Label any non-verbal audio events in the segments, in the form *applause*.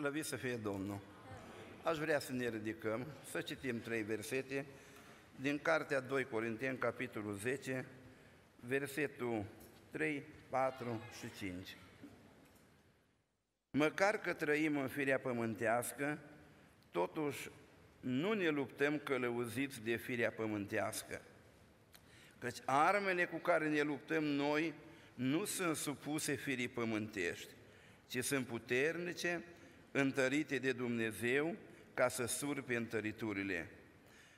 Slăvit să fie Domnul! Aș vrea să ne ridicăm, să citim trei versete din Cartea 2 Corinteni, capitolul 10, versetul 3, 4 și 5. Măcar că trăim în firea pământească, totuși nu ne luptăm călăuziți de firea pământească. Căci armele cu care ne luptăm noi nu sunt supuse firii pământești, ci sunt puternice, întărite de Dumnezeu, ca să surpe întăriturile.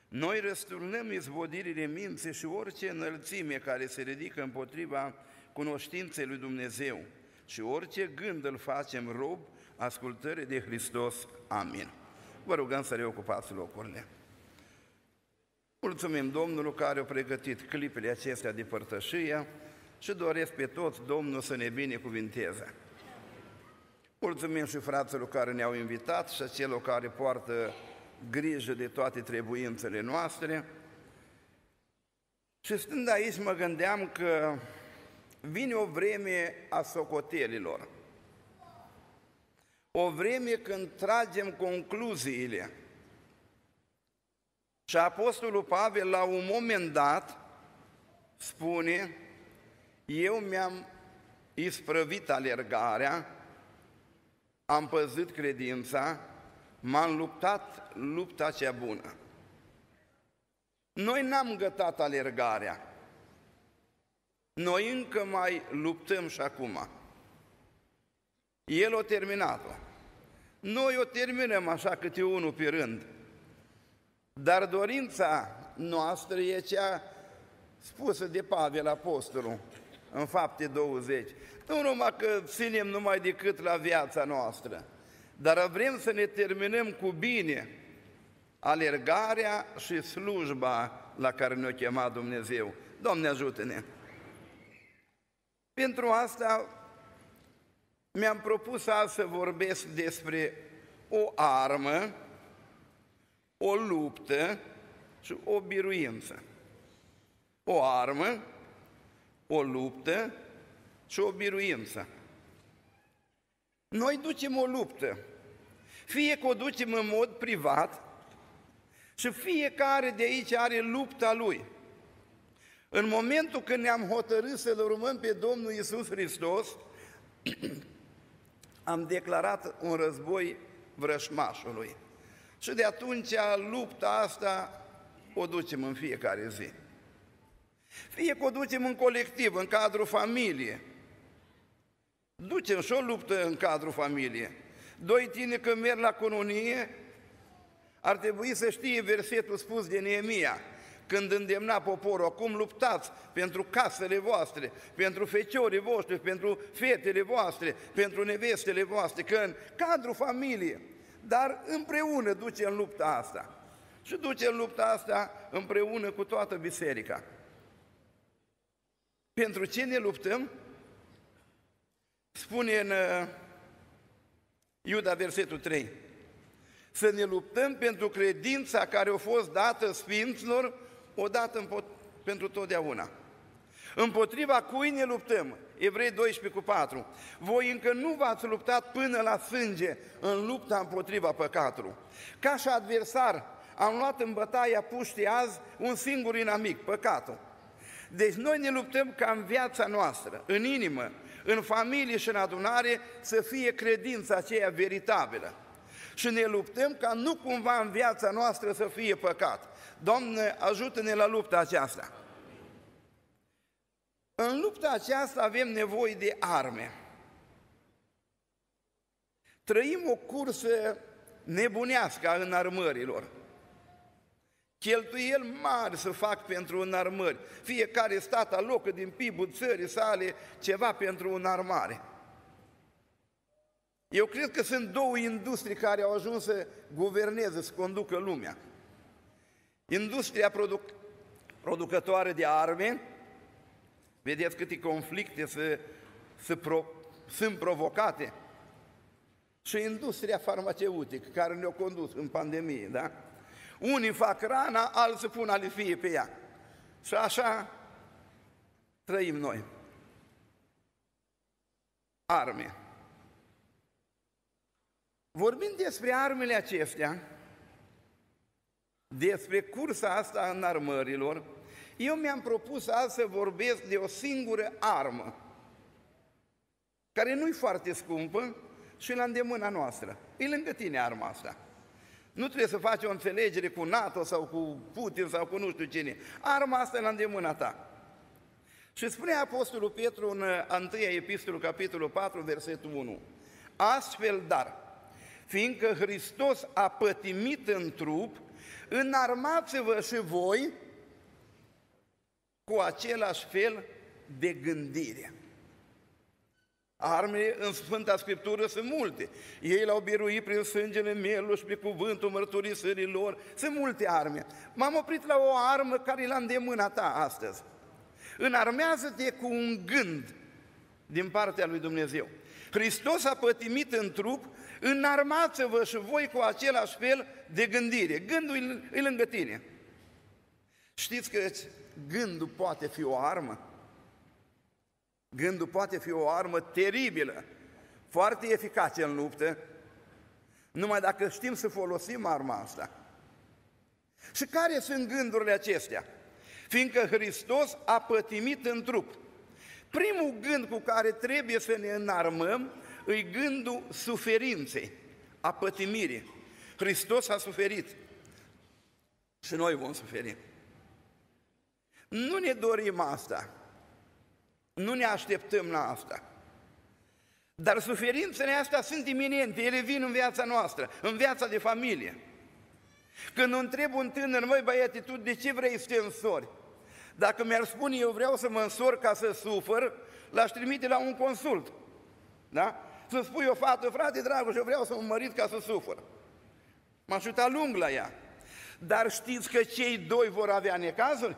Noi răsturnăm izvodirile minții și orice înălțime care se ridică împotriva cunoștinței lui Dumnezeu și orice gând îl facem rob ascultării de Hristos. Amin. Vă rugăm să reocupați locurile. Mulțumim Domnului care a pregătit clipele acestea de părtășie și doresc pe toți Domnul să ne binecuvinteze. Mulțumim și fraților care ne-au invitat și celor care poartă grijă de toate trebuințele noastre. Și stând aici mă gândeam că vine o vreme a socotelilor. O vreme când tragem concluziile. Și Apostolul Pavel la un moment dat spune, eu mi-am isprăvit alergarea, am păzit credința, m-am luptat lupta cea bună. Noi n-am gătat alergarea. Noi încă mai luptăm și acum. El o terminat-o. Noi o terminăm așa câte unul pe rând. Dar dorința noastră e cea spusă de Pavel Apostolul în fapte 20. Nu numai că ținem numai decât la viața noastră, dar vrem să ne terminăm cu bine alergarea și slujba la care ne-a chemat Dumnezeu. Doamne ajută-ne! Pentru asta mi-am propus azi să vorbesc despre o armă, o luptă și o biruință. O armă, o luptă și o biruință. Noi ducem o luptă, fie că o ducem în mod privat și fiecare de aici are lupta lui. În momentul când ne-am hotărât să-L urmăm pe Domnul Isus Hristos, *clears throat* am declarat un război vrășmașului. Și de atunci lupta asta o ducem în fiecare zi. Fie că o ducem în colectiv, în cadrul familiei, ducem și o luptă în cadrul familiei. Doi tine când merg la cununie, ar trebui să știe versetul spus de Neemia, când îndemna poporul, acum luptați pentru casele voastre, pentru feciorii voștri, pentru fetele voastre, pentru nevestele voastre, că în cadrul familiei, dar împreună duce în lupta asta. Și duce în lupta asta împreună cu toată biserica. Pentru ce ne luptăm? Spune în uh, Iuda, versetul 3, să ne luptăm pentru credința care a fost dată Sfinților odată pentru totdeauna. Împotriva cui ne luptăm? Evrei 12 cu 4. Voi încă nu v-ați luptat până la sânge în lupta împotriva păcatului. Ca și adversar, am luat în bătaia puștii azi un singur inamic, păcatul. Deci noi ne luptăm ca în viața noastră, în inimă, în familie și în adunare să fie credința aceea veritabilă. Și ne luptăm ca nu cumva în viața noastră să fie păcat. Doamne, ajută-ne la lupta aceasta. În lupta aceasta avem nevoie de arme. Trăim o cursă nebunească a înarmărilor. Cheltuieli mari să fac pentru înarmări. Fiecare stat alocă din PIB-ul țării sale ceva pentru înarmare. Eu cred că sunt două industrii care au ajuns să guverneze, să conducă lumea. Industria produc, producătoare de arme, vedeți câte conflicte se, se pro, sunt provocate, și industria farmaceutică care ne-a condus în pandemie, da? Unii fac rana, alții pun alifie pe ea. Și așa trăim noi. Arme. Vorbind despre armele acestea, despre cursa asta în armărilor, eu mi-am propus azi să vorbesc de o singură armă, care nu-i foarte scumpă și la îndemâna noastră. E lângă tine arma asta. Nu trebuie să faci o înțelegere cu NATO sau cu Putin sau cu nu știu cine. Arma asta e la îndemâna ta. Și spune Apostolul Petru în 1 epistolul, capitolul 4, versetul 1. Astfel, dar, fiindcă Hristos a pătimit în trup, înarmați-vă și voi cu același fel de gândire. Armele în Sfânta Scriptură sunt multe. Ei l-au biruit prin sângele mielul și pe cuvântul mărturisirii lor. Sunt multe arme. M-am oprit la o armă care e la îndemâna ta astăzi. Înarmează-te cu un gând din partea lui Dumnezeu. Hristos a pătimit în trup, înarmați-vă și voi cu același fel de gândire. Gândul e lângă tine. Știți că gândul poate fi o armă? Gândul poate fi o armă teribilă, foarte eficace în luptă, numai dacă știm să folosim arma asta. Și care sunt gândurile acestea? Fiindcă Hristos a pătimit în trup. Primul gând cu care trebuie să ne înarmăm e gândul suferinței, a pătimirii. Hristos a suferit și noi vom suferi. Nu ne dorim asta. Nu ne așteptăm la asta. Dar suferințele astea sunt iminente, ele vin în viața noastră, în viața de familie. Când întreb un tânăr, măi băiete, tu de ce vrei să te însori? Dacă mi-ar spune eu vreau să mă însor ca să sufăr, l-aș trimite la un consult. Da? Să spui o fată, frate dragul, eu vreau să mă mărit ca să sufăr. M-aș uita lung la ea. Dar știți că cei doi vor avea necazuri?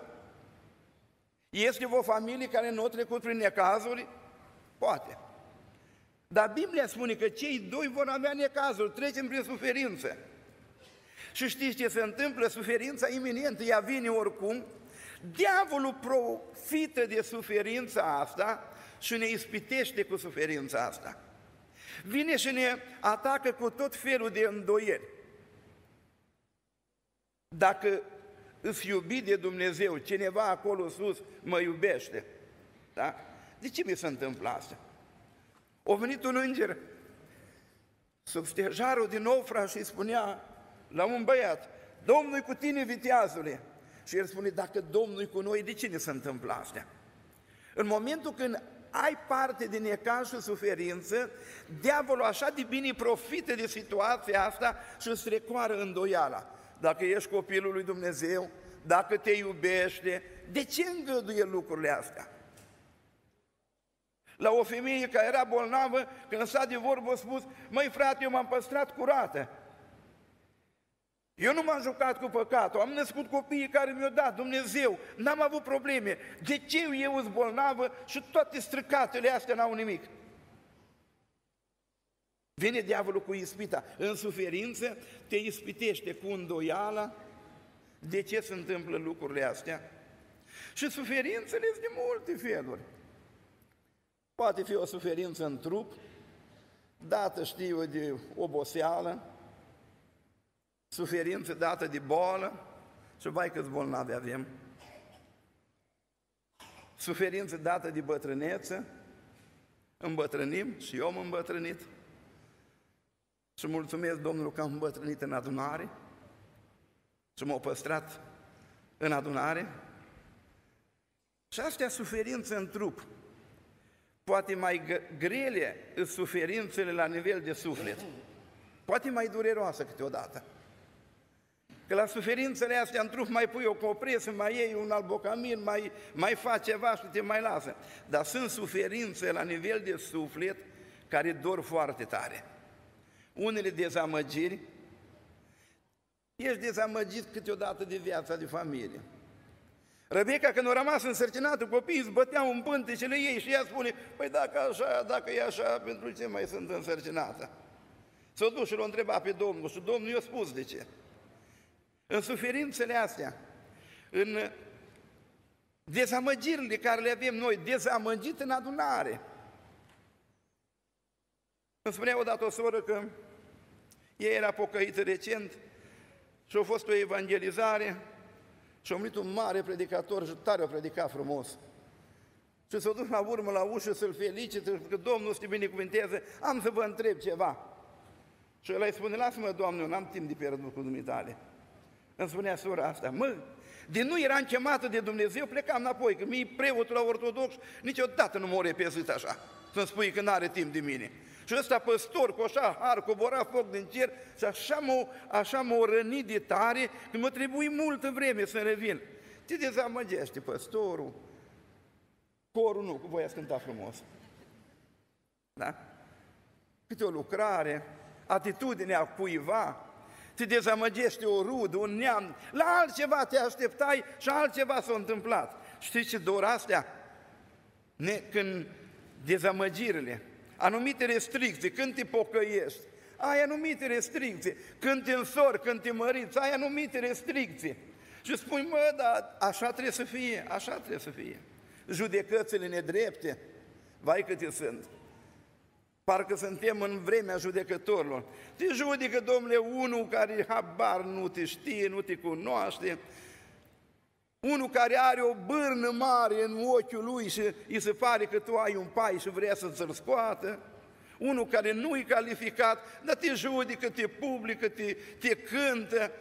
Este o familie care nu a trecut prin necazuri? Poate. Dar Biblia spune că cei doi vor avea necazuri, trecem prin suferință. Și știți ce se întâmplă? Suferința iminentă, ea vine oricum. Diavolul profită de suferința asta și ne ispitește cu suferința asta. Vine și ne atacă cu tot felul de îndoieri. Dacă îți iubit de Dumnezeu, cineva acolo sus mă iubește. Da? De ce mi se întâmplă asta? A venit un înger sub stejarul din Ofra și îi spunea la un băiat, Domnul cu tine, viteazule. Și el spune, dacă Domnul cu noi, de ce ne se întâmplă astea? În momentul când ai parte de necaz și suferință, diavolul așa de bine profită de situația asta și îți recoară îndoiala dacă ești copilul lui Dumnezeu, dacă te iubește, de ce îngăduie lucrurile astea? La o femeie care era bolnavă, când s-a de vorbă, a spus, măi frate, eu m-am păstrat curată. Eu nu m-am jucat cu păcatul, am născut copiii care mi-au dat Dumnezeu, n-am avut probleme. De ce eu sunt bolnavă și toate stricatele astea n-au nimic? Vine diavolul cu ispita. În suferință te ispitește cu îndoiala de ce se întâmplă lucrurile astea. Și suferințele sunt de multe feluri. Poate fi o suferință în trup, dată, știu, de oboseală, suferință dată de boală, și vai câți bolnavi avem. Suferință dată de bătrâneță, îmbătrânim și eu am îmbătrânit. Și mulțumesc Domnului că am îmbătrânit în adunare și m-au păstrat în adunare. Și astea suferință în trup. Poate mai grele suferințele la nivel de suflet. Poate mai dureroasă câteodată. Că la suferințele astea în trup mai pui o copresă, mai iei un albocamin, mai, mai faci ceva și te mai lasă. Dar sunt suferințe la nivel de suflet care dor foarte tare unele dezamăgiri, ești dezamăgit câteodată de viața de familie. Rebecca, când a rămas însărcinată, copiii îți băteau în pântecele ei și ea spune, păi dacă așa, dacă e așa, pentru ce mai sunt însărcinată? S-a dus și l-a întrebat pe Domnul și Domnul i-a spus de ce. În suferințele astea, în dezamăgirile care le avem noi, dezamăgit în adunare. Îmi spunea odată o soră că Ei era pocăită recent și a fost o evangelizare și a venit un mare predicator și tare a predicat frumos. Și s-a dus la urmă la ușă să-l felicite, că Domnul să te binecuvânteze, am să vă întreb ceva. Și el îi spune, lasă-mă, Doamne, eu n-am timp de pierdut cu dumitale. Îmi spunea sora asta, mă, de nu eram chemată de Dumnezeu, plecam înapoi, că mie preotul la ortodox niciodată nu m-a repezit așa, să-mi spui că n-are timp de mine. Și ăsta păstor cu așa har, cobora foc din cer și așa m-a, așa m-a rănit de tare că mă trebuie multă vreme să revin. Te dezamăgește păstorul, corul nu, cu voia cânta frumos. Da? Câte o lucrare, atitudinea cuiva, te dezamăgește o rudă, un neam, la altceva te așteptai și altceva s-a întâmplat. Știți ce dor astea? Ne, când dezamăgirile, anumite restricții, când te pocăiești, ai anumite restricții, când te însori, când te măriți, ai anumite restricții. Și spui, mă, dar așa trebuie să fie, așa trebuie să fie. Judecățile nedrepte, vai câte sunt. Parcă suntem în vremea judecătorilor. Te judecă, domnule, unul care habar nu te știe, nu te cunoaște, unul care are o bârnă mare în ochiul lui și îi se pare că tu ai un pai și vrea să ți-l scoată, unul care nu e calificat, dar te judecă, te publică, te, te cântă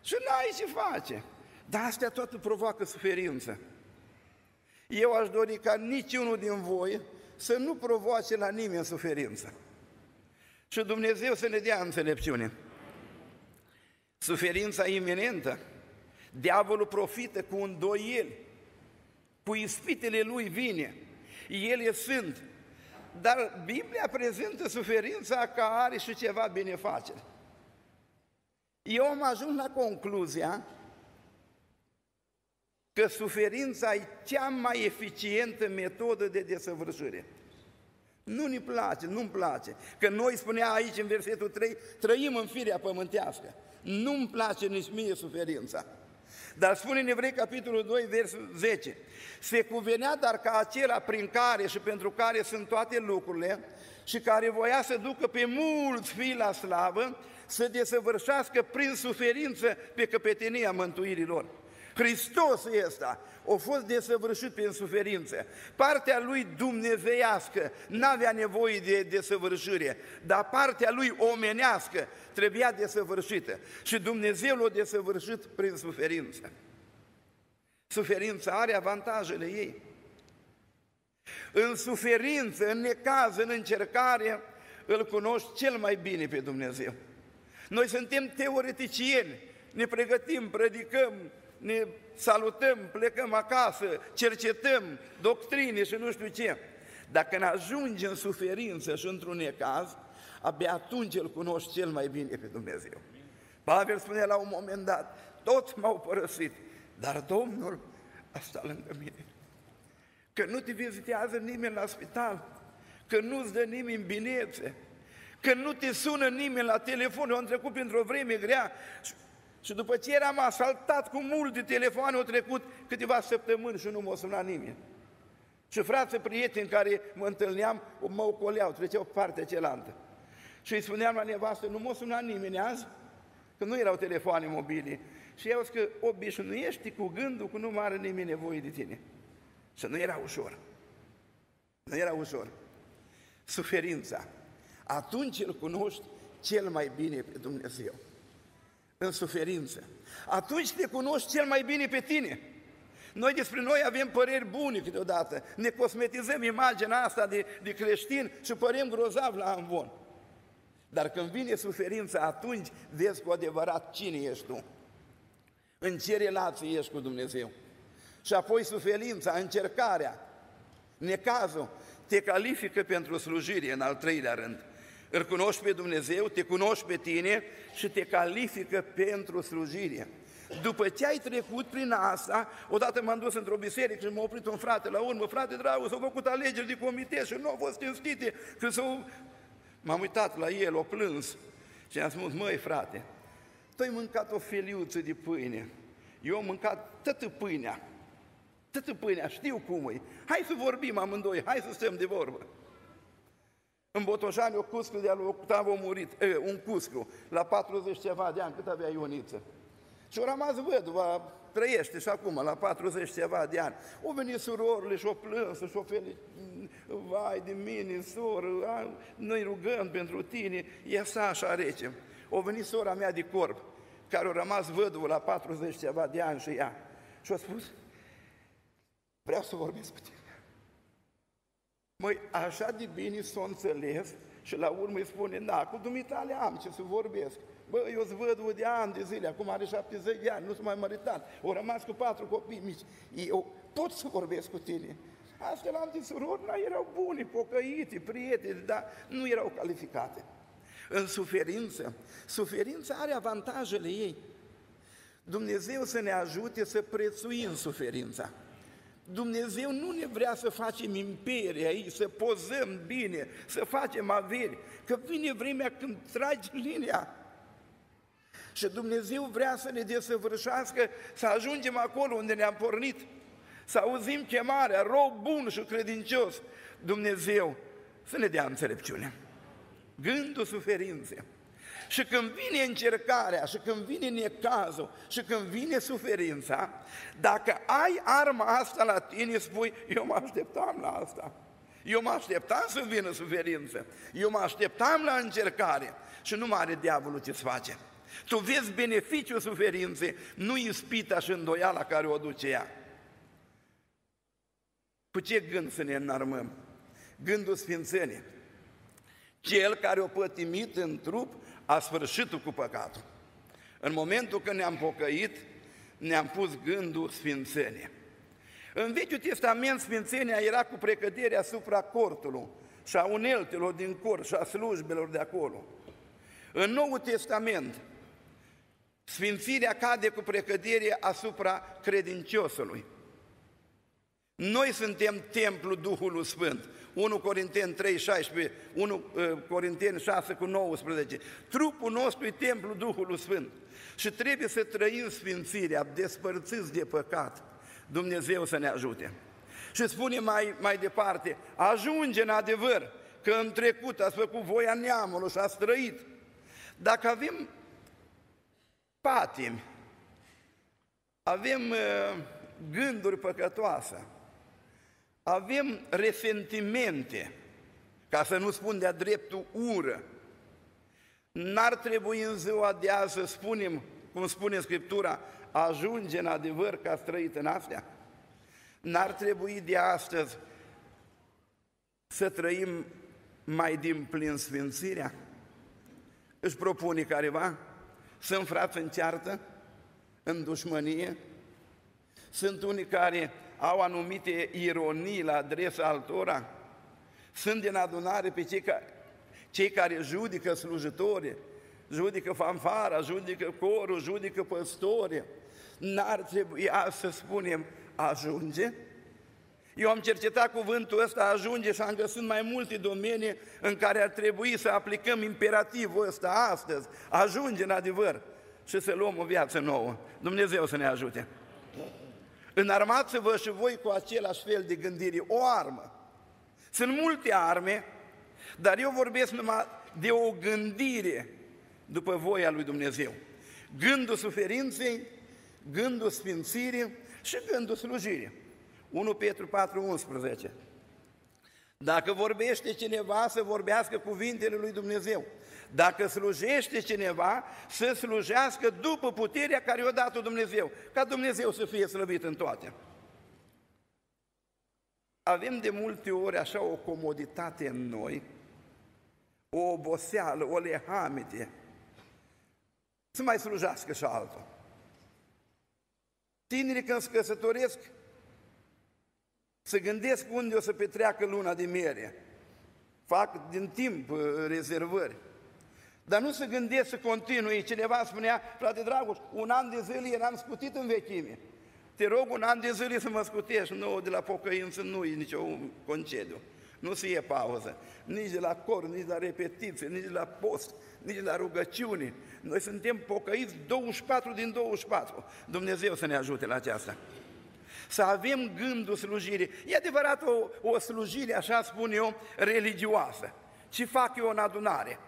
și n-ai ce face. Dar astea toate provoacă suferință. Eu aș dori ca niciunul din voi să nu provoace la nimeni suferință. Și Dumnezeu să ne dea înțelepciune. Suferința iminentă, diavolul profită cu îndoieli, cu ispitele lui vine, ele sunt, dar Biblia prezintă suferința ca are și ceva binefacere. Eu am ajuns la concluzia că suferința e cea mai eficientă metodă de desăvârșire. Nu ne place, nu-mi place. Că noi spunea aici în versetul 3, trăim în firea pământească. Nu-mi place nici mie suferința. Dar spune în Evrei, capitolul 2, versul 10, se cuvenea dar ca acela prin care și pentru care sunt toate lucrurile și care voia să ducă pe mulți fii la slavă, să desăvârșească prin suferință pe căpetenia mântuirilor. Hristos ăsta a fost desăvârșit prin suferință. Partea lui dumnezeiască n-avea nevoie de desăvârșire, dar partea lui omenească trebuia desăvârșită. Și Dumnezeu l-a desăvârșit prin suferință. Suferința are avantajele ei. În suferință, în necaz, în încercare, îl cunoști cel mai bine pe Dumnezeu. Noi suntem teoreticieni, ne pregătim, predicăm, ne salutăm, plecăm acasă, cercetăm doctrine și nu știu ce. Dacă ne ajunge în suferință și într-un necaz, abia atunci îl cunoști cel mai bine pe Dumnezeu. Pavel spune la un moment dat, toți m-au părăsit, dar Domnul a stat lângă mine. Că nu te vizitează nimeni la spital, că nu-ți dă nimeni binețe, că nu te sună nimeni la telefon. Eu am trecut printr-o vreme grea și după ce eram asaltat cu multe telefoane, au trecut câteva săptămâni și nu m-a sunat nimeni. Și frații prieteni care mă întâlneam, mă ocoleau, treceau partea cealaltă. Și îi spuneam la nevastă, nu m-a sunat nimeni azi, că nu erau telefoane mobile. Și eu că obișnuiești cu gândul că nu mai are nimeni nevoie de tine. Și nu era ușor. Nu era ușor. Suferința. Atunci îl cunoști cel mai bine pe Dumnezeu în suferință. Atunci te cunoști cel mai bine pe tine. Noi despre noi avem păreri bune câteodată, ne cosmetizăm imaginea asta de, de creștin și părem grozav la amvon. Dar când vine suferința, atunci vezi cu adevărat cine ești tu. În ce relație ești cu Dumnezeu. Și apoi suferința, încercarea, necazul, te califică pentru slujire în al treilea rând îl cunoști pe Dumnezeu, te cunoști pe tine și te califică pentru slujire. După ce ai trecut prin asta, odată m-am dus într-o biserică și m-a oprit un frate la urmă, frate dragul, s-au făcut alegeri de comitet și nu au fost cinstite, că s-au... M-am uitat la el, o plâns și am spus, măi frate, tu ai mâncat o feliuță de pâine, eu am mâncat toată pâinea, toată pâinea, știu cum e, hai să vorbim amândoi, hai să stăm de vorbă. În Botoșani, o cuscu de-a lui Octav a murit, e, un cuscu, la 40 ceva de ani, cât avea Ioniță. Și a rămas văduva, trăiește și acum, la 40 ceva de ani. Au venit surorile și o plâns și o felicit, vai de mine, soră, noi rugăm pentru tine, e așa, așa rece. O venit sora mea de corp, care a rămas văduvă la 40 ceva de ani și ea. Și a spus, vreau să vorbesc cu tine. Măi, așa de bine s-o înțeles și la urmă îi spune, da, cu dumitale am ce să vorbesc. Bă, eu îți văd de ani de zile, acum are 70 de ani, nu s mai măritat, o rămas cu patru copii mici. Eu pot să vorbesc cu tine. Astea la antisurori erau buni, pocăiți, prieteni, dar nu erau calificate. În suferință, suferința are avantajele ei. Dumnezeu să ne ajute să prețuim suferința. Dumnezeu nu ne vrea să facem imperie aici, să pozăm bine, să facem averi, că vine vremea când tragi linia. Și Dumnezeu vrea să ne desăvârșească, să ajungem acolo unde ne-am pornit, să auzim chemarea, rob bun și credincios. Dumnezeu să ne dea înțelepciune. Gândul suferinței. Și când vine încercarea, și când vine necazul, și când vine suferința, dacă ai arma asta la tine, spui, eu mă așteptam la asta. Eu mă așteptam să vină suferință. Eu mă așteptam la încercare. Și nu mai are diavolul ce-ți face. Tu vezi beneficiul suferinței, nu ispita și îndoiala care o duce ea. Cu ce gând să ne înarmăm? Gândul Sfințenii. Cel care o pătimit în trup a sfârșit cu păcatul. În momentul când ne-am pocăit, ne-am pus gândul sfințenie. În Vechiul Testament, sfințenia era cu precădere asupra cortului și a uneltelor din cort și a slujbelor de acolo. În Noul Testament, sfințirea cade cu precădere asupra credinciosului. Noi suntem templul Duhului Sfânt. 1 Corinteni 3, 16, 1 Corinteni 6 cu 19. Trupul nostru e templul Duhului Sfânt. Și trebuie să trăim sfințirea, despărțiți de păcat. Dumnezeu să ne ajute. Și spune mai, mai departe, ajunge în adevăr că în trecut ați făcut voia neamului și ați trăit. Dacă avem patimi, avem uh, gânduri păcătoase, avem resentimente, ca să nu spun de-a dreptul ură. N-ar trebui în ziua de azi să spunem, cum spune Scriptura, ajunge în adevăr că ați trăit în astea? N-ar trebui de astăzi să trăim mai din plin sfințirea? Își propune careva? Sunt frați în ceartă, în dușmănie? Sunt unii care au anumite ironii la adresa altora, sunt din adunare pe cei, ca, cei care judică slujitorii, judică fanfara, judică corul, judică păstorii. N-ar trebui să spunem ajunge? Eu am cercetat cuvântul ăsta, ajunge și am găsit mai multe domenii în care ar trebui să aplicăm imperativul ăsta astăzi. Ajunge în adevăr și să luăm o viață nouă. Dumnezeu să ne ajute. Înarmați-vă și voi cu același fel de gândire, o armă. Sunt multe arme, dar eu vorbesc numai de o gândire după voia lui Dumnezeu. Gândul suferinței, gândul sfințirii și gândul slujirii. 1 Petru 4, 11. Dacă vorbește cineva, să vorbească cuvintele lui Dumnezeu. Dacă slujește cineva, să slujească după puterea care i-a dat-o Dumnezeu, ca Dumnezeu să fie slăvit în toate. Avem de multe ori așa o comoditate în noi, o oboseală, o lehamite, să mai slujească și altul. Tinerii când se căsătoresc, să gândesc unde o să petreacă luna de miere. Fac din timp uh, rezervări. Dar nu se gândesc să continui. Cineva spunea, frate Dragoș, un an de zile eram scutit în vechime. Te rog un an de zile să mă scutești. Nu, de la pocăință nu e nicio concediu. Nu se e pauză. Nici de la cor, nici de la repetiție, nici de la post, nici de la rugăciune. Noi suntem pocăiți 24 din 24. Dumnezeu să ne ajute la aceasta. Să avem gândul slujirii. E adevărat o, o slujire, așa spun eu, religioasă Ce fac eu în adunare?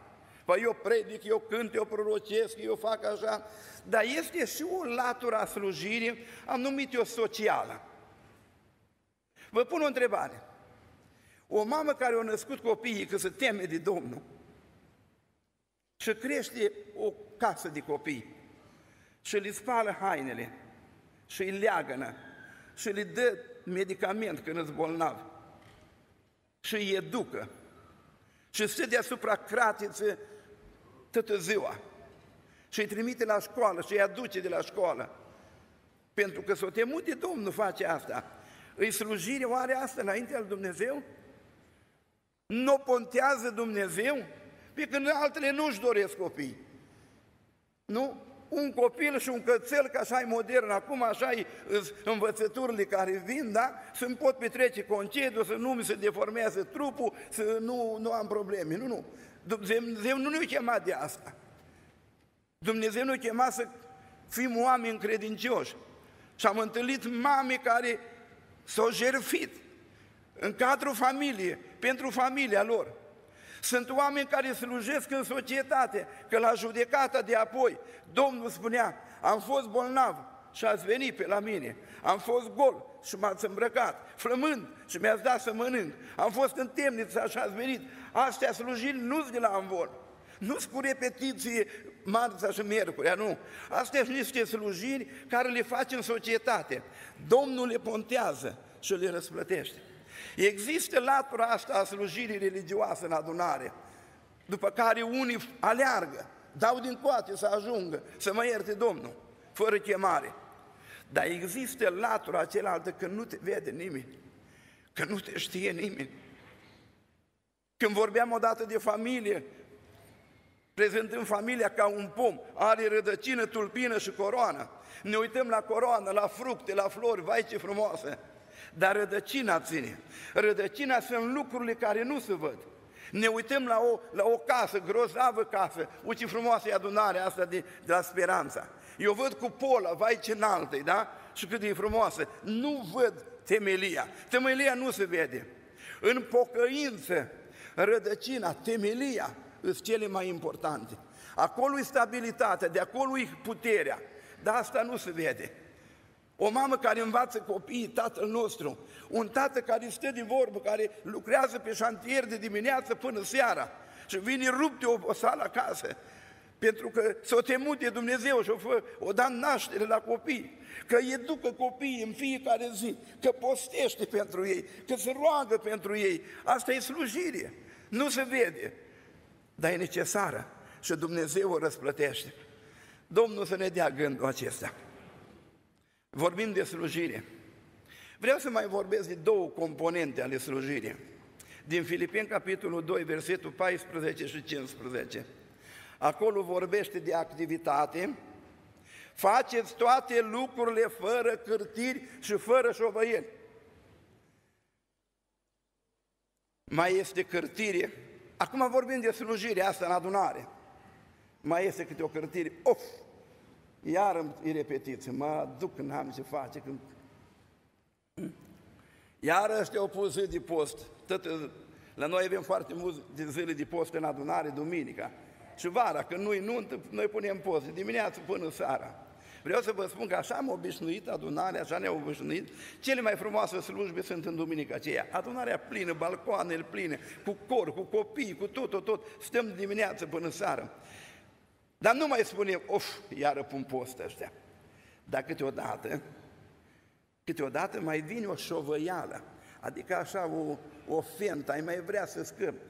Păi eu predic, eu cânt, eu prorocesc, eu fac așa, dar este și o latură a slujirii, am numit eu socială. Vă pun o întrebare. O mamă care a născut copiii că se teme de Domnul și crește o casă de copii și le spală hainele și îi leagănă și le dă medicament când îți bolnav și îi educă și stă deasupra cratiță toată ziua și îi trimite la școală și îi aduce de la școală. Pentru că s-o temut de Domnul face asta. Îi slujire oare asta înainte al Dumnezeu? Nu pontează Dumnezeu? Pe când altele nu-și doresc copii. Nu? Un copil și un cățel, că așa e modern acum, așa e învățăturile care vin, da? Să-mi pot petrece concediu, să nu mi se deformează trupul, să nu, nu am probleme. Nu, nu. Dumnezeu nu ne-a chemat de asta. Dumnezeu ne-a chemat să fim oameni credincioși. Și am întâlnit mame care s-au jerfit în cadrul familiei, pentru familia lor. Sunt oameni care slujesc în societate, că la judecata de apoi, Domnul spunea, am fost bolnav și ați venit pe la mine, am fost gol și m-ați îmbrăcat, flămând și mi-ați dat să mănânc, am fost în temniță și ați venit. Astea slujiri nu sunt de la învol, nu sunt cu repetiție marța și miercurea, nu. Astea sunt niște slujiri care le faci în societate. Domnul le pontează și le răsplătește. Există latura asta a slujirii religioase în adunare, după care unii aleargă, dau din coate să ajungă, să mă ierte Domnul, fără chemare. Dar există latura cealaltă că nu te vede nimeni, că nu te știe nimeni. Când vorbeam odată de familie, prezentând familia ca un pom, are rădăcină, tulpină și coroană. Ne uităm la coroană, la fructe, la flori, vai ce frumoase! Dar rădăcina ține. Rădăcina sunt lucrurile care nu se văd. Ne uităm la o, la o casă, grozavă casă, uite frumoasă e adunarea asta de, de la Speranța. Eu văd cu pola, vai ce înaltă da? Și cât e frumoasă. Nu văd temelia. Temelia nu se vede. În pocăință, rădăcina, temelia, sunt cele mai importante. Acolo e stabilitatea, de acolo e puterea. Dar asta nu se vede. O mamă care învață copiii, tatăl nostru, un tată care stă de vorbă, care lucrează pe șantier de dimineață până seara și vine rupte o, o sală acasă, pentru că s-o temut de Dumnezeu și o, fă, o da naștere la copii, că educă copiii în fiecare zi, că postește pentru ei, că se roagă pentru ei. Asta e slujire, nu se vede, dar e necesară și Dumnezeu o răsplătește. Domnul să ne dea gândul acesta. Vorbim de slujire. Vreau să mai vorbesc de două componente ale slujirii. Din Filipeni, capitolul 2, versetul 14 și 15. Acolo vorbește de activitate. Faceți toate lucrurile fără cârtiri și fără șovăieli. Mai este cârtire. Acum vorbim de slujire asta în adunare. Mai este câte o cârtire. Of! Iar e repetiție, mă duc când am ce face, când... Iar ăștia au pus zi de post, tot, la noi avem foarte mulți zile de post în adunare, duminica. Și vara, când nu-i nuntă, noi punem post, de dimineață până seara. Vreau să vă spun că așa am obișnuit adunarea, așa ne-am obișnuit. Cele mai frumoase slujbe sunt în duminica aceea. Adunarea plină, balcoanele pline, cu cor, cu copii, cu tot, tot, tot. Stăm dimineață până seara. Dar nu mai spunem, of, iară pun post ăștia. Dar câteodată, câteodată mai vine o șovăială, adică așa o, o fentă, ai mai vrea să scăpi.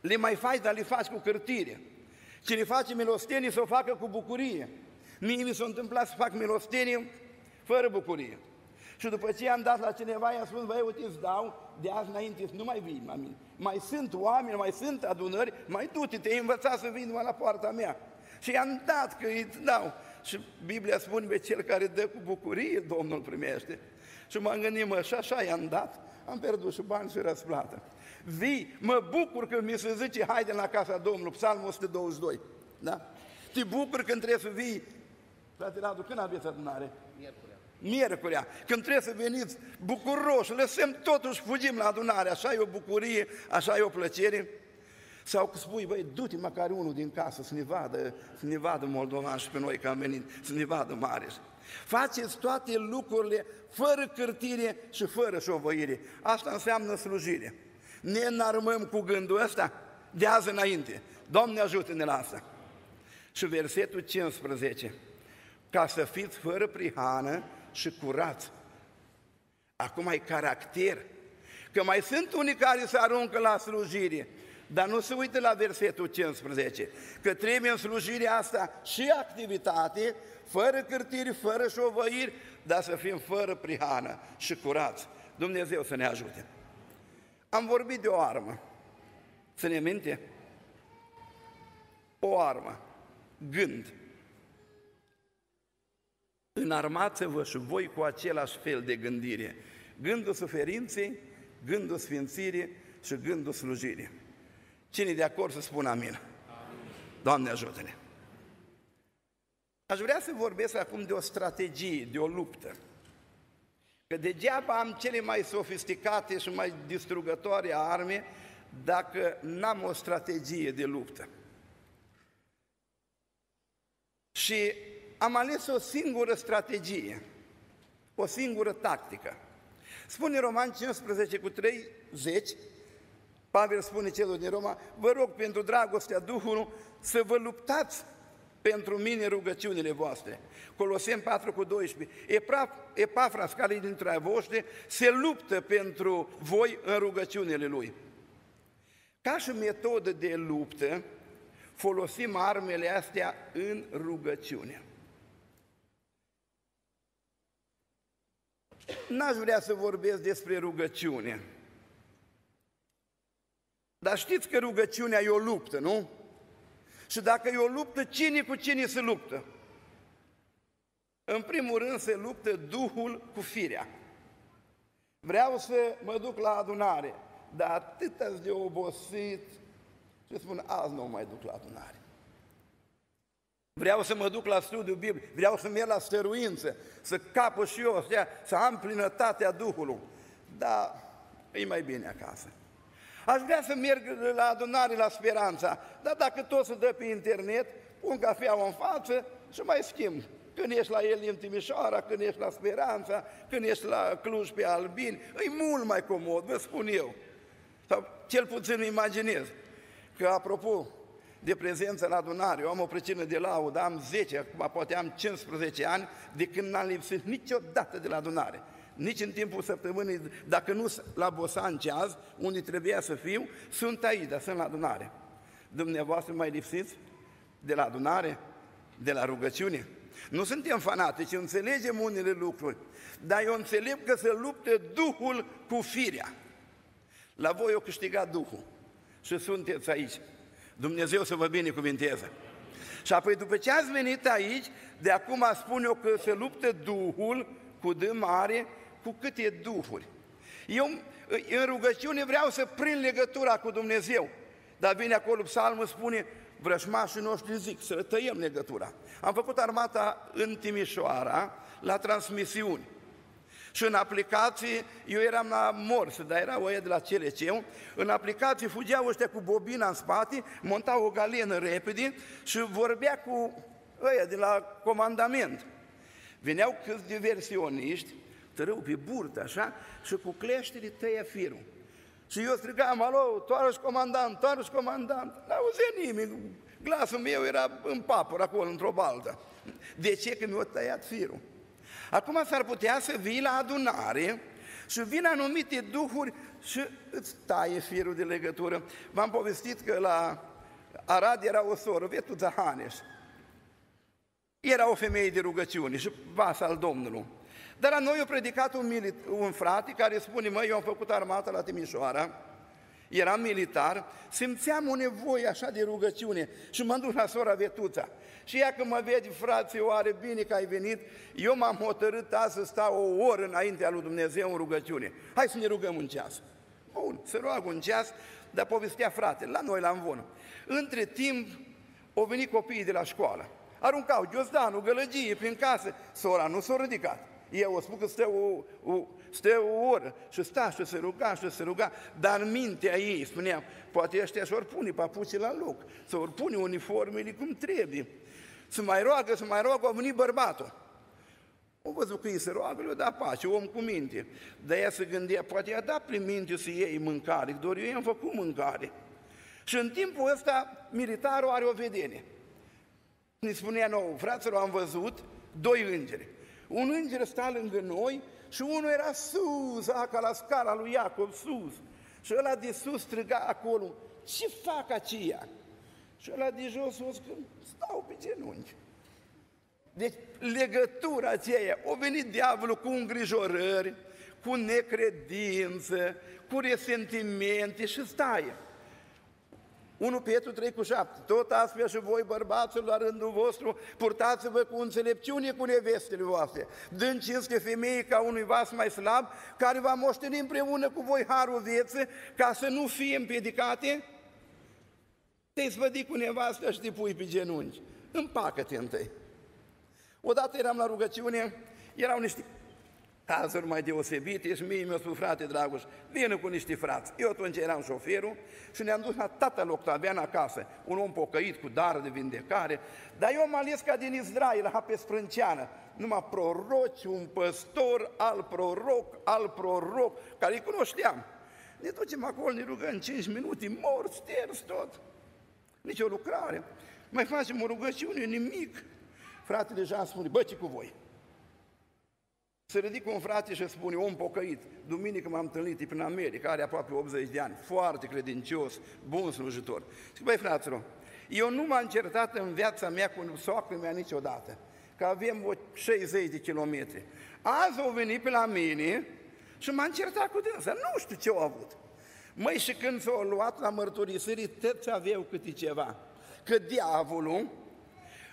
Le mai faci, dar le faci cu cârtire. Cine face milostenie să o facă cu bucurie. Mie mi s-a întâmplat să fac milostenie fără bucurie. Și după ce am dat la cineva, i-am spus, băi, uite, îți dau, de azi înainte nu mai vii la mine. Mai sunt oameni, mai sunt adunări, mai du-te, te-ai învățat să vii numai la poarta mea. Și i-am dat că îi dau. Și Biblia spune pe cel care dă cu bucurie, Domnul primește. Și m-am gândit, mă, și așa i-am dat, am pierdut și bani și răsplată. Vii, mă bucur că mi se zice, haide la casa Domnului, psalmul 122. Da? Te bucur când trebuie să vii, frate Radu, când aveți adunare? Miercurea. Miercurea, când trebuie să veniți bucuroși, lăsăm totuși, fugim la adunare, așa e o bucurie, așa e o plăcere. Sau că spui, băi, du-te măcar unul din casă să ne vadă, să ne vadă moldovan și pe noi că am venit, să ne vadă mare. Faceți toate lucrurile fără cârtire și fără șovăire. Asta înseamnă slujire. Ne înarmăm cu gândul ăsta de azi înainte. Doamne ajută-ne la asta. Și versetul 15. Ca să fiți fără prihană și curați. Acum ai caracter. Că mai sunt unii care se aruncă la slujire, dar nu se uită la versetul 15, că trebuie în slujirea asta și activitate, fără cârtiri, fără șovăiri, dar să fim fără prihană și curați. Dumnezeu să ne ajute. Am vorbit de o armă. Să ne minte? O armă. Gând. Înarmați-vă și voi cu același fel de gândire. Gândul suferinței, gândul sfințirii și gândul slujirii. Cine de acord să spună amin? amin. Doamne ajută-ne! Aș vrea să vorbesc acum de o strategie, de o luptă. Că degeaba am cele mai sofisticate și mai distrugătoare arme dacă n-am o strategie de luptă. Și am ales o singură strategie, o singură tactică. Spune Roman 15 cu 30, Pavel spune celor din Roma, vă rog pentru dragostea Duhului să vă luptați pentru mine rugăciunile voastre. Colosem 4 cu 12. Epafras, care dintre voștri, se luptă pentru voi în rugăciunile lui. Ca și metodă de luptă, folosim armele astea în rugăciune. N-aș vrea să vorbesc despre rugăciune. Dar știți că rugăciunea e o luptă, nu? Și dacă e o luptă, cine cu cine se luptă? În primul rând se luptă Duhul cu firea. Vreau să mă duc la adunare, dar atât de obosit și spun, azi nu mai duc la adunare. Vreau să mă duc la studiu biblic, vreau să merg la stăruință, să capă și eu, să am plinătatea Duhului. Dar e mai bine acasă. Aș vrea să merg la adunare la Speranța, dar dacă tot se dă pe internet, pun cafeaua în față și mai schimb. Când ești la el în Timișoara, când ești la Speranța, când ești la Cluj pe Albin, e mult mai comod, vă spun eu. Sau cel puțin îmi imaginez. Că apropo de prezență la adunare, eu am o pricină de laudă, am 10, acum poate am 15 ani, de când n-am lipsit niciodată de la adunare nici în timpul săptămânii, dacă nu la Bosanceaz, unde trebuia să fiu, sunt aici, dar sunt la adunare. Dumneavoastră mai lipsiți de la adunare, de la rugăciune? Nu suntem fanatici, înțelegem unele lucruri, dar eu înțeleg că se luptă Duhul cu firea. La voi o câștigat Duhul și sunteți aici. Dumnezeu să vă binecuvinteze. Și apoi după ce ați venit aici, de acum spun eu că se luptă Duhul cu D mare cu câte duhuri. Eu în rugăciune vreau să prind legătura cu Dumnezeu, dar vine acolo psalmul spune, vrășmașii noștri zic să tăiem legătura. Am făcut armata în Timișoara, la transmisiuni. Și în aplicații, eu eram la morse, dar era o de la CLC, în aplicații fugeau ăștia cu bobina în spate, montau o galenă repede și vorbea cu ăia de la comandament. Veneau câți diversioniști tărâu pe burtă, așa, și cu cleștele tăia firul. Și eu strigam, alo, toarăși comandant, toarăși comandant. N-auzea nimeni, glasul meu era în papăr acolo, într-o baltă. De ce? Că mi-a tăiat firul. Acum s-ar putea să vii la adunare și vin anumite duhuri și îți taie firul de legătură. V-am povestit că la Arad era o soră, Vetuța Haneș. Era o femeie de rugăciune și vas al Domnului. Dar la noi a predicat un, milit- un frate care spune, măi, eu am făcut armata la Timișoara, eram militar, simțeam o nevoie așa de rugăciune și mă duc la sora Vetuța. Și ea când mă vede, frate, oare bine că ai venit, eu m-am hotărât azi să stau o oră înaintea lui Dumnezeu în rugăciune. Hai să ne rugăm un ceas. Bun, să roag un ceas, dar povestea frate, la noi la învon. Între timp, au venit copiii de la școală. Aruncau ghiozdanul, gălăgie prin casă, sora nu s-a ridicat. Eu o spun că stă o, o, stă o oră și sta și se ruga și se ruga, dar în mintea ei, spuneam, poate ăștia și-or pune papuții la loc, să ori pune uniformele cum trebuie. Să mai roagă, să mai roagă, a venit bărbatul. O văzut că îi se roagă, le-o da pace, om cu minte. Dar ea se gândea, poate i-a dat prin minte să iei mâncare, doar eu i-am făcut mâncare. Și în timpul ăsta, militarul are o vedenie. Ne spunea nou, fraților, am văzut doi îngeri. Un înger sta lângă noi și unul era sus, ca la scara lui Iacob, sus. Și ăla de sus striga acolo, ce fac aceia? Și ăla de jos o că stau pe genunchi. Deci legătura aceea, o venit diavolul cu îngrijorări, cu necredință, cu resentimente și stai. 1 Petru 3 cu 7. Tot astfel și voi, bărbaților, la rândul vostru, purtați-vă cu înțelepciune cu nevestele voastre, dând cinste femeii ca unui vas mai slab, care va moșteni împreună cu voi harul vieții, ca să nu fie împiedicate. Te-ai svădit cu nevastă și te pui pe genunchi. Împacă-te întâi. Odată eram la rugăciune, erau niște cazuri mai deosebite și mie mi-a spus, frate Dragoș, vină cu niște frați. Eu atunci eram șoferul și ne-am dus la tatăl Octavian acasă, un om pocăit cu dar de vindecare, dar eu am ales ca din Israel, la pe sprânceană, numai proroci, un păstor, al proroc, al proroc, care îi cunoșteam. Ne ducem acolo, ne rugăm 5 minute, mor, sters tot. Nici o lucrare. Mai facem o rugăciune, nimic. Fratele Jean spune, bă, ce cu voi? Se ridică un frate și spune, om pocăit, duminică m-am întâlnit prin America, are aproape 80 de ani, foarte credincios, bun slujitor. Zic, băi fraților, eu nu m-am certat în viața mea cu soacră mea niciodată, că avem o 60 de kilometri. Azi au venit pe la mine și m-am certat cu dânsa, nu știu ce au avut. Măi, și când s-au luat la mărturisiri, toți aveau câte ceva. Că diavolul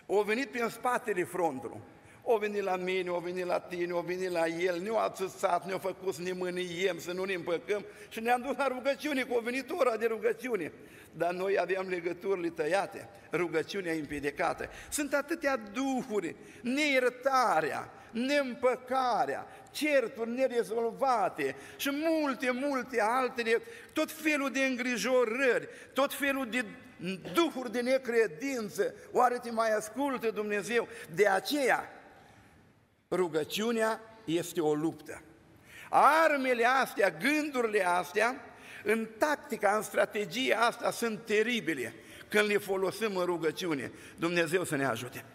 a venit prin spatele frontului o venit la mine, o venit la tine, o venit la el, ne-au atâțat, ne-au făcut să ne mâniem, să nu ne împăcăm și ne-am dus la rugăciune, cu o venit ora de rugăciune. Dar noi aveam legăturile tăiate, rugăciunea impedecată. Sunt atâtea duhuri, neiertarea, neîmpăcarea, certuri nerezolvate și multe, multe altele, tot felul de îngrijorări, tot felul de duhuri de necredință. Oare te mai ascultă Dumnezeu? De aceea, Rugăciunea este o luptă. Armele astea, gândurile astea, în tactica, în strategia asta sunt teribile când le folosim în rugăciune. Dumnezeu să ne ajute.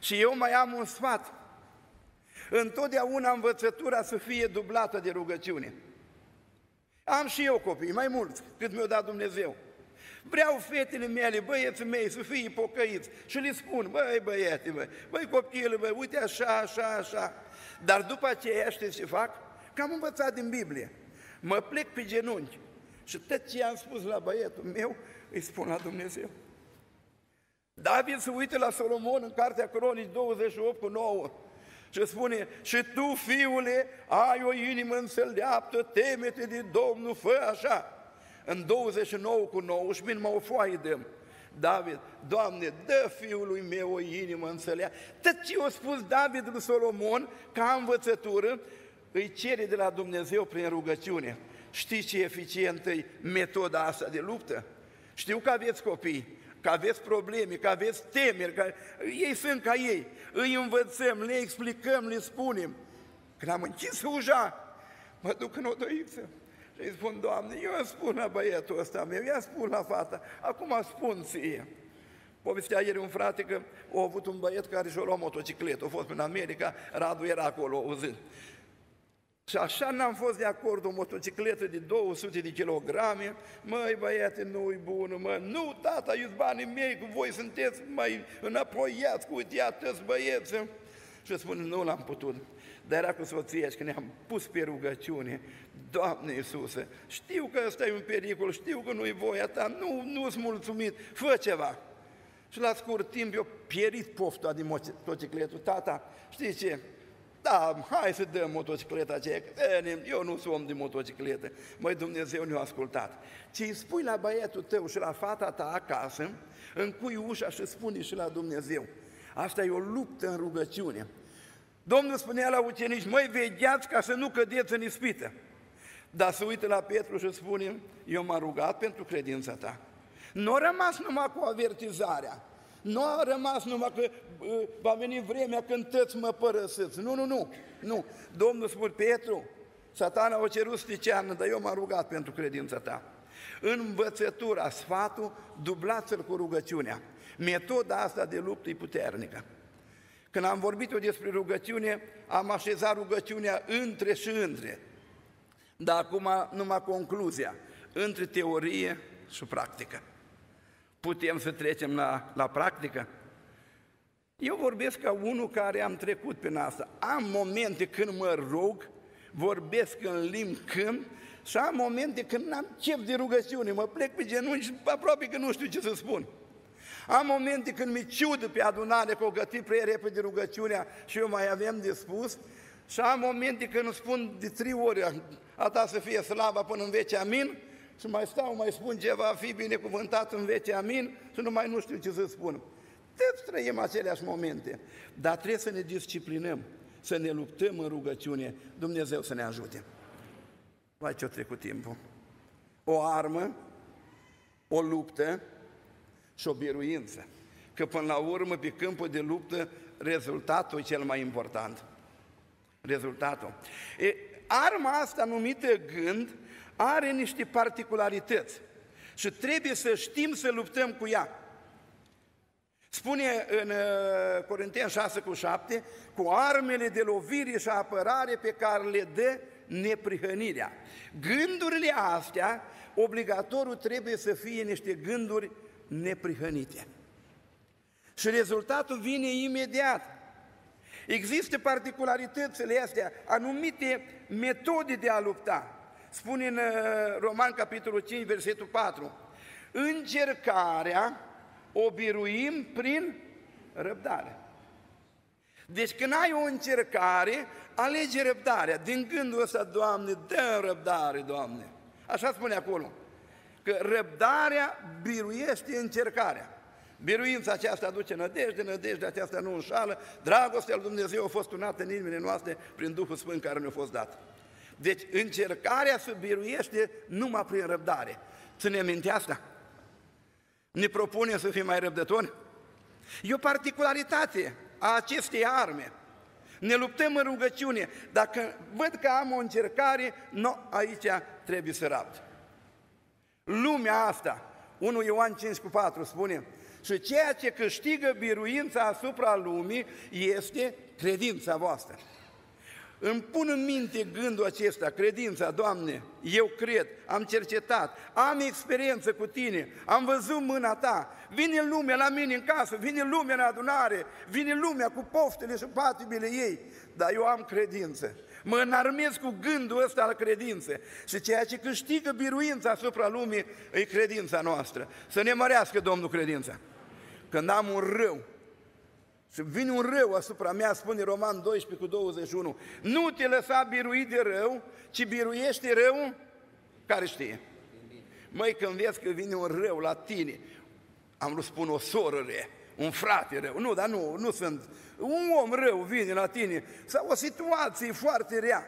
Și eu mai am un sfat. Întotdeauna învățătura să fie dublată de rugăciune. Am și eu copii, mai mulți, cât mi-o dat Dumnezeu. Vreau fetele mele, băieții mei, să fie pocăiți și le spun, băi băiete, băi, băi copile, băi, uite așa, așa, așa. Dar după aceea știți ce fac? Că am învățat din Biblie. Mă plec pe genunchi și tot ce am spus la băietul meu, îi spun la Dumnezeu. David se uită la Solomon în Cartea Cronici 28 cu 9 și spune, și tu, fiule, ai o inimă înțeleaptă, temete de Domnul, fă așa în 29 cu 19, mă o foaie dăm. David, Doamne, dă fiului meu o inimă înțelea. Tot ce a spus David lui Solomon ca învățătură, îi cere de la Dumnezeu prin rugăciune. Știți ce eficientă e metoda asta de luptă? Știu că aveți copii, că aveți probleme, că aveți temeri, că ei sunt ca ei. Îi învățăm, le explicăm, le spunem. Când am închis ușa, mă duc în odăiță și îi spun, Doamne, eu spun la băietul ăsta meu, ia spun la fata, acum spun ție. Povestea ieri un frate că a avut un băiet care și-a luat motocicletă, a fost în America, Radu era acolo auzind. Și așa n-am fost de acord o motocicletă de 200 de kilograme, măi băiete, nu-i bună, mă, nu tata, iuți banii mei, cu voi sunteți mai înapoiați, cu uite atâți băieți. Și spune, nu l-am putut. Dar era cu soția și când ne-am pus pe rugăciune, Doamne Iisuse, știu că ăsta e un pericol, știu că nu-i voia ta, nu, nu-s mulțumit, fă ceva. Și la scurt timp eu pierit pofta din motocicletul. Tata, știi ce? Da, hai să dăm motocicleta aceea, eu nu sunt om de motocicletă. Măi, Dumnezeu ne-a ascultat. Ce îi spui la băiatul tău și la fata ta acasă, încui ușa și spune și la Dumnezeu. Asta e o luptă în rugăciune. Domnul spunea la ucenici, măi, vegheați ca să nu cădeți în ispită. Dar se uită la Petru și spune, eu m-am rugat pentru credința ta. Nu a rămas numai cu avertizarea, nu a rămas numai că uh, va veni vremea când tăți mă părăsiți. Nu, nu, nu, nu. Domnul spune, Petru, satana a cerut sticeană, dar eu m-am rugat pentru credința ta. Învățătura, sfatul, dublați-l cu rugăciunea. Metoda asta de luptă e puternică. Când am vorbit eu despre rugăciune, am așezat rugăciunea între și între. Dar acum numai concluzia, între teorie și practică. Putem să trecem la, la practică? Eu vorbesc ca unul care am trecut prin asta. Am momente când mă rog, vorbesc în limbi când și am momente când n-am chef de rugăciune, mă plec pe genunchi și aproape că nu știu ce să spun. Am momente când mi ciudă pe adunare că o găti prea repede rugăciunea și eu mai avem de spus și am momente când îmi spun de trei ori a ta să fie slava până în vece amin și mai stau, mai spun ceva, fi binecuvântat în vece amin și nu mai nu știu ce să spun. Toți trăim aceleași momente, dar trebuie să ne disciplinăm, să ne luptăm în rugăciune, Dumnezeu să ne ajute. Vai ce-a trecut timpul. O armă, o luptă și o biruință. Că până la urmă, pe câmpul de luptă, rezultatul e cel mai important. Rezultatul. E, arma asta numită gând are niște particularități și trebuie să știm să luptăm cu ea. Spune în uh, Corinteni 6 cu 7, cu armele de lovire și apărare pe care le dă neprihănirea. Gândurile astea, obligatoriu trebuie să fie niște gânduri neprihănite. Și rezultatul vine imediat. Există particularitățile astea, anumite metode de a lupta. Spune în uh, Roman, capitolul 5, versetul 4, încercarea o biruim prin răbdare. Deci când ai o încercare, alege răbdarea. Din gândul ăsta, Doamne, dă răbdare, Doamne. Așa spune acolo. Că răbdarea biruiește încercarea. Biruința aceasta aduce nădejde, nădejdea aceasta nu înșală, dragostea lui Dumnezeu a fost unată în inimile noastre prin Duhul Sfânt care ne-a fost dat. Deci încercarea se biruiește numai prin răbdare. Ține minte asta. Ne propune să fim mai răbdători? E o particularitate a acestei arme. Ne luptăm în rugăciune. Dacă văd că am o încercare, no, aici trebuie să rabd. Lumea asta, 1 Ioan 5 cu 4 spune, și ceea ce câștigă biruința asupra lumii este credința voastră. Îmi pun în minte gândul acesta, credința, Doamne, eu cred, am cercetat, am experiență cu Tine, am văzut mâna Ta, vine lumea la mine în casă, vine lumea în adunare, vine lumea cu poftele și patibile ei, dar eu am credință. Mă înarmez cu gândul ăsta al credinței și ceea ce câștigă biruința asupra lumii e credința noastră. Să ne mărească Domnul credința. Când am un rău, și vine un rău asupra mea, spune Roman 12 cu 21, nu te lăsa biruit de rău, ci biruiește rău care știe. Măi, când vezi că vine un rău la tine, am vrut spun o soră rea, un frate rău, nu, dar nu, nu sunt, un om rău vine la tine, sau o situație foarte rea,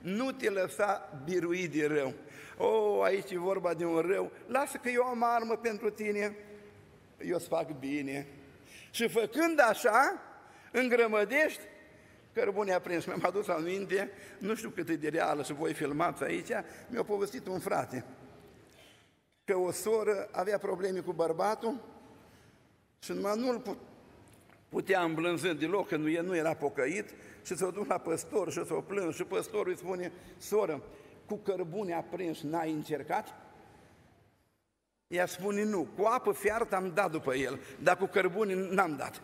nu te lăsa biruit de rău. O, oh, aici e vorba de un rău, lasă că eu am armă pentru tine, eu îți fac bine, și făcând așa, îngrămădești. Cărbune aprins. Mi-am adus aminte, nu știu cât e de reală și voi filmați aici, mi-a povestit un frate că o soră avea probleme cu bărbatul și numai nu-l putea îmblânzând deloc, că nu, nu era pocăit și s-a dus la păstor și s-a plâns și păstorul îi spune, soră, cu cărbune aprins n-ai încercat? Ea spune nu, cu apă fiartă am dat după el, dar cu cărbune n-am dat.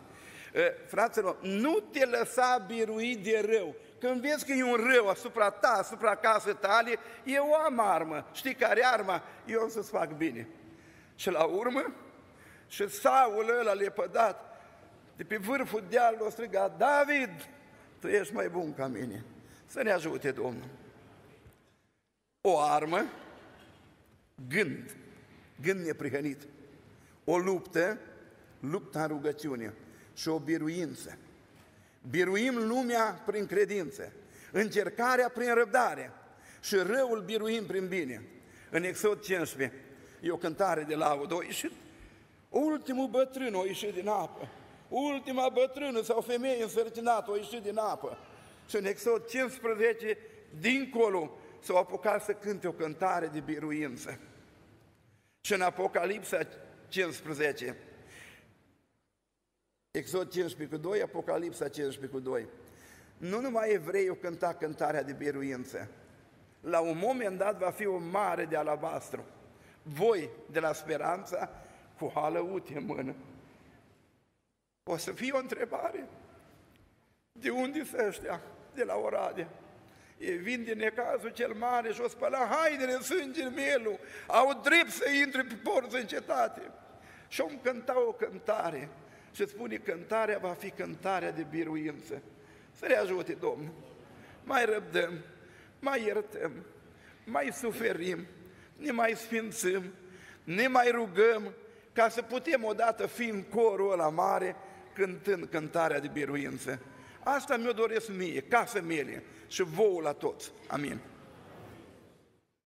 Fraților, nu te lăsa birui de rău. Când vezi că e un rău asupra ta, asupra casei tale, eu am armă. Știi care e arma? Eu o să-ți fac bine. Și la urmă, și Saul ăla lepădat, de pe vârful dealului, o striga, David, tu ești mai bun ca mine. Să ne ajute Domnul. O armă, gând, gând neprihănit, o luptă, lupta în rugăciune și o biruință. Biruim lumea prin credință, încercarea prin răbdare și răul biruim prin bine. În Exod 15 e o cântare de laudă, o ieșit ultimul bătrân o ieșit din apă, ultima bătrână sau femeie însărcinată o ieșit din apă. Și în Exod 15, dincolo, s-au apucat să cânte o cântare de biruință. Și în Apocalipsa 15, Exod 15 cu 2, Apocalipsa 15 cu 2. Nu numai evrei au cântat cântarea de biruință. La un moment dat va fi o mare de alabastru. Voi, de la speranța, cu halăuti în mână. O să fie o întrebare. De unde sunt ăștia? De la Oradea. E vin din necazul cel mare și o spăla hainele în sânge în mielul. Au drept să intre pe porți în cetate. Și om cânta o cântare. Și spune, cântarea va fi cântarea de biruință. Să ne ajute Domnul. Mai răbdăm, mai iertăm, mai suferim, ne mai sfințăm, ne mai rugăm, ca să putem odată fi în corul ăla mare cântând cântarea de biruință. Asta mi-o doresc mie, casă mele și vouă la toți. Amin.